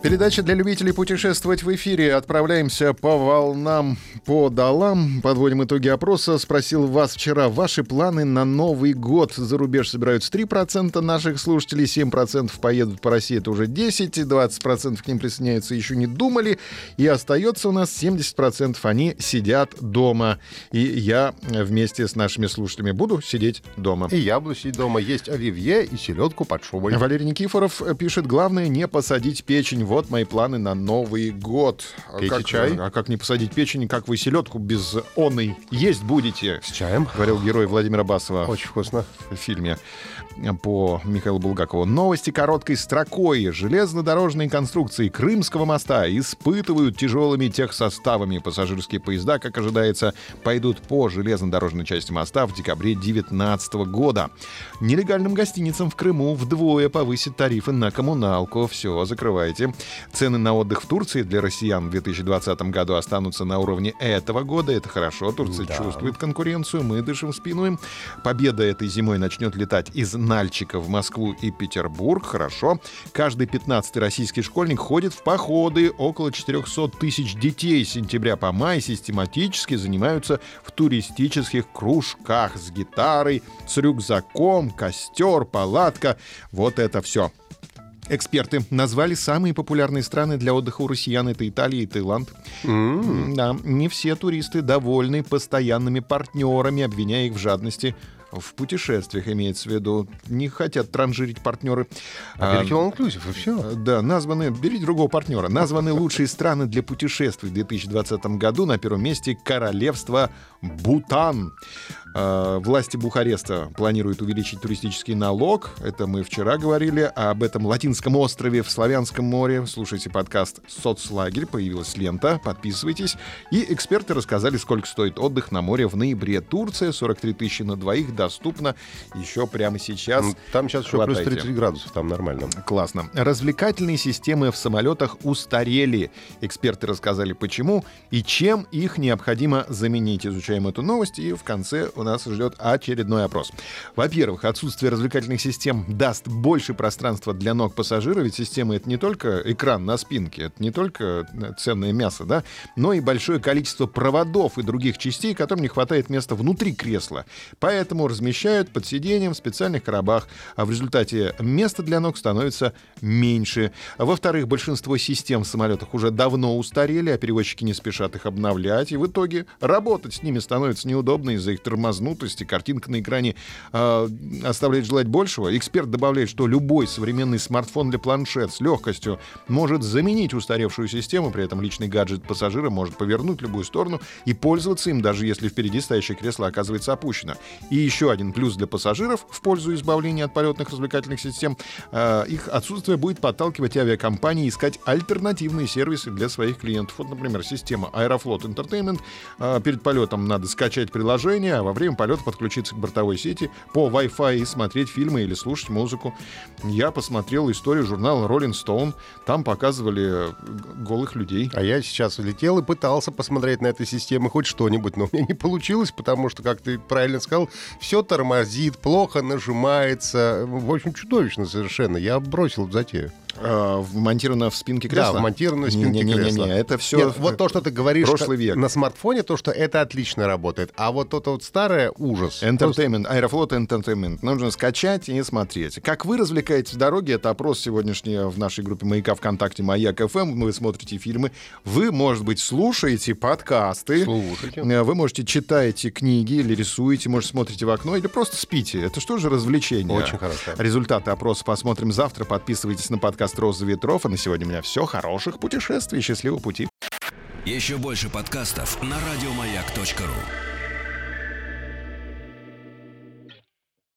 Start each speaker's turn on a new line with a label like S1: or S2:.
S1: Передача для любителей путешествовать в эфире. Отправляемся по волнам, по долам. Подводим итоги опроса. Спросил вас вчера ваши планы на Новый год. За рубеж собираются 3% наших слушателей, 7% поедут по России, это уже 10, 20% к ним присоединяются, еще не думали. И остается у нас 70% они сидят дома. И я вместе с нашими слушателями буду сидеть дома.
S2: И я буду сидеть дома, есть оливье и селедку под шубой.
S1: Валерий Никифоров пишет, главное не посадить печень вот мои планы на Новый год.
S2: Пейте
S1: как,
S2: чай.
S1: А как не посадить печень, как вы селедку без оной есть будете?
S2: С чаем.
S1: Говорил герой Владимира Басова
S2: Очень вкусно.
S1: в фильме по Михаилу Булгакову. Новости короткой строкой. Железнодорожные конструкции Крымского моста испытывают тяжелыми техсоставами. Пассажирские поезда, как ожидается, пойдут по железнодорожной части моста в декабре 2019 года. Нелегальным гостиницам в Крыму вдвое повысят тарифы на коммуналку. Все, закрывайте. Цены на отдых в Турции для россиян в 2020 году останутся на уровне этого года. Это хорошо. Турция чувствует конкуренцию. Мы дышим в спину им. Победа этой зимой начнет летать из Нальчика в Москву и Петербург. Хорошо. Каждый 15-й российский школьник ходит в походы. Около 400 тысяч детей с сентября по май систематически занимаются в туристических кружках с гитарой, с рюкзаком, костер, палатка. Вот это все. Эксперты назвали самые популярные страны для отдыха у россиян. Это Италия и Таиланд. Да, не все туристы довольны постоянными партнерами, обвиняя их в жадности в путешествиях, имеется в виду. Не хотят транжирить партнеры.
S2: А берите all inclusive, и все.
S1: Да, названы, берите другого партнера. Названы лучшие страны для путешествий в 2020 году. На первом месте королевство Бутан. Э, Власти Бухареста планируют увеличить туристический налог. Это мы вчера говорили. А об этом латинском острове в Славянском море. Слушайте подкаст «Соцлагерь». Появилась лента. Подписывайтесь. И эксперты рассказали, сколько стоит отдых на море в ноябре. Турция 43 тысячи на двоих. Доступно еще прямо сейчас.
S2: Ну, Там сейчас еще плюс
S1: Хватайте.
S2: 30 градусов, там нормально.
S1: Классно. Развлекательные системы в самолетах устарели. Эксперты рассказали, почему и чем их необходимо заменить. Изучаем эту новость, и в конце у нас ждет очередной опрос. Во-первых, отсутствие развлекательных систем даст больше пространства для ног пассажира, ведь система — это не только экран на спинке, это не только э, ценное мясо, да, но и большое количество проводов и других частей, которым не хватает места внутри кресла. Поэтому размещают под сиденьем в специальных коробах, а в результате места для ног становится меньше. Во-вторых, большинство систем в самолетах уже давно устарели, а перевозчики не спешат их обновлять, и в итоге работать с ними становится неудобно из-за их тормознутости. Картинка на экране э, оставляет желать большего. Эксперт добавляет, что любой современный смартфон или планшет с легкостью может заменить устаревшую систему, при этом личный гаджет пассажира может повернуть в любую сторону и пользоваться им, даже если впереди стоящее кресло оказывается опущено. И еще один плюс для пассажиров в пользу избавления от полетных развлекательных систем. э, их отсутствие будет подталкивать авиакомпании искать альтернативные сервисы для своих клиентов. Вот, например, система Aeroflot Entertainment. Э, перед полетом надо скачать приложение, а во время полета подключиться к бортовой сети по Wi-Fi и смотреть фильмы или слушать музыку. Я посмотрел историю журнала Rolling Stone. Там показывали э, голых людей.
S2: А я сейчас летел и пытался посмотреть на эту систему хоть что-нибудь, но у меня не получилось, потому что, как ты правильно сказал, все тормозит, плохо нажимается. В общем, чудовищно совершенно. Я бросил затею.
S1: Э, вмонтировано в спинке кресла?
S2: Да, вмонтировано в спинке
S1: Не-не-не-не,
S2: кресла.
S1: это все...
S2: Нет, вот то, что ты говоришь
S1: прошлый век.
S2: на смартфоне, то, что это отлично работает. А вот это вот старое ужас.
S1: Entertainment, Аэрофлот Entertainment. Нужно скачать и смотреть. Как вы развлекаетесь в дороге? Это опрос сегодняшний в нашей группе «Маяка ВКонтакте» «Маяк ФМ». Вы смотрите фильмы. Вы, может быть, слушаете подкасты.
S2: Слушайте.
S1: Э, Вы, можете, читаете книги или рисуете, может, смотрите в окно или просто спите. Это что же развлечение?
S2: Очень хорошо.
S1: Результаты опроса посмотрим завтра. Подписывайтесь на подкаст «Роза ветров». А на сегодня у меня все. Хороших путешествий. Счастливого пути.
S3: Еще больше подкастов на радиомаяк.ру.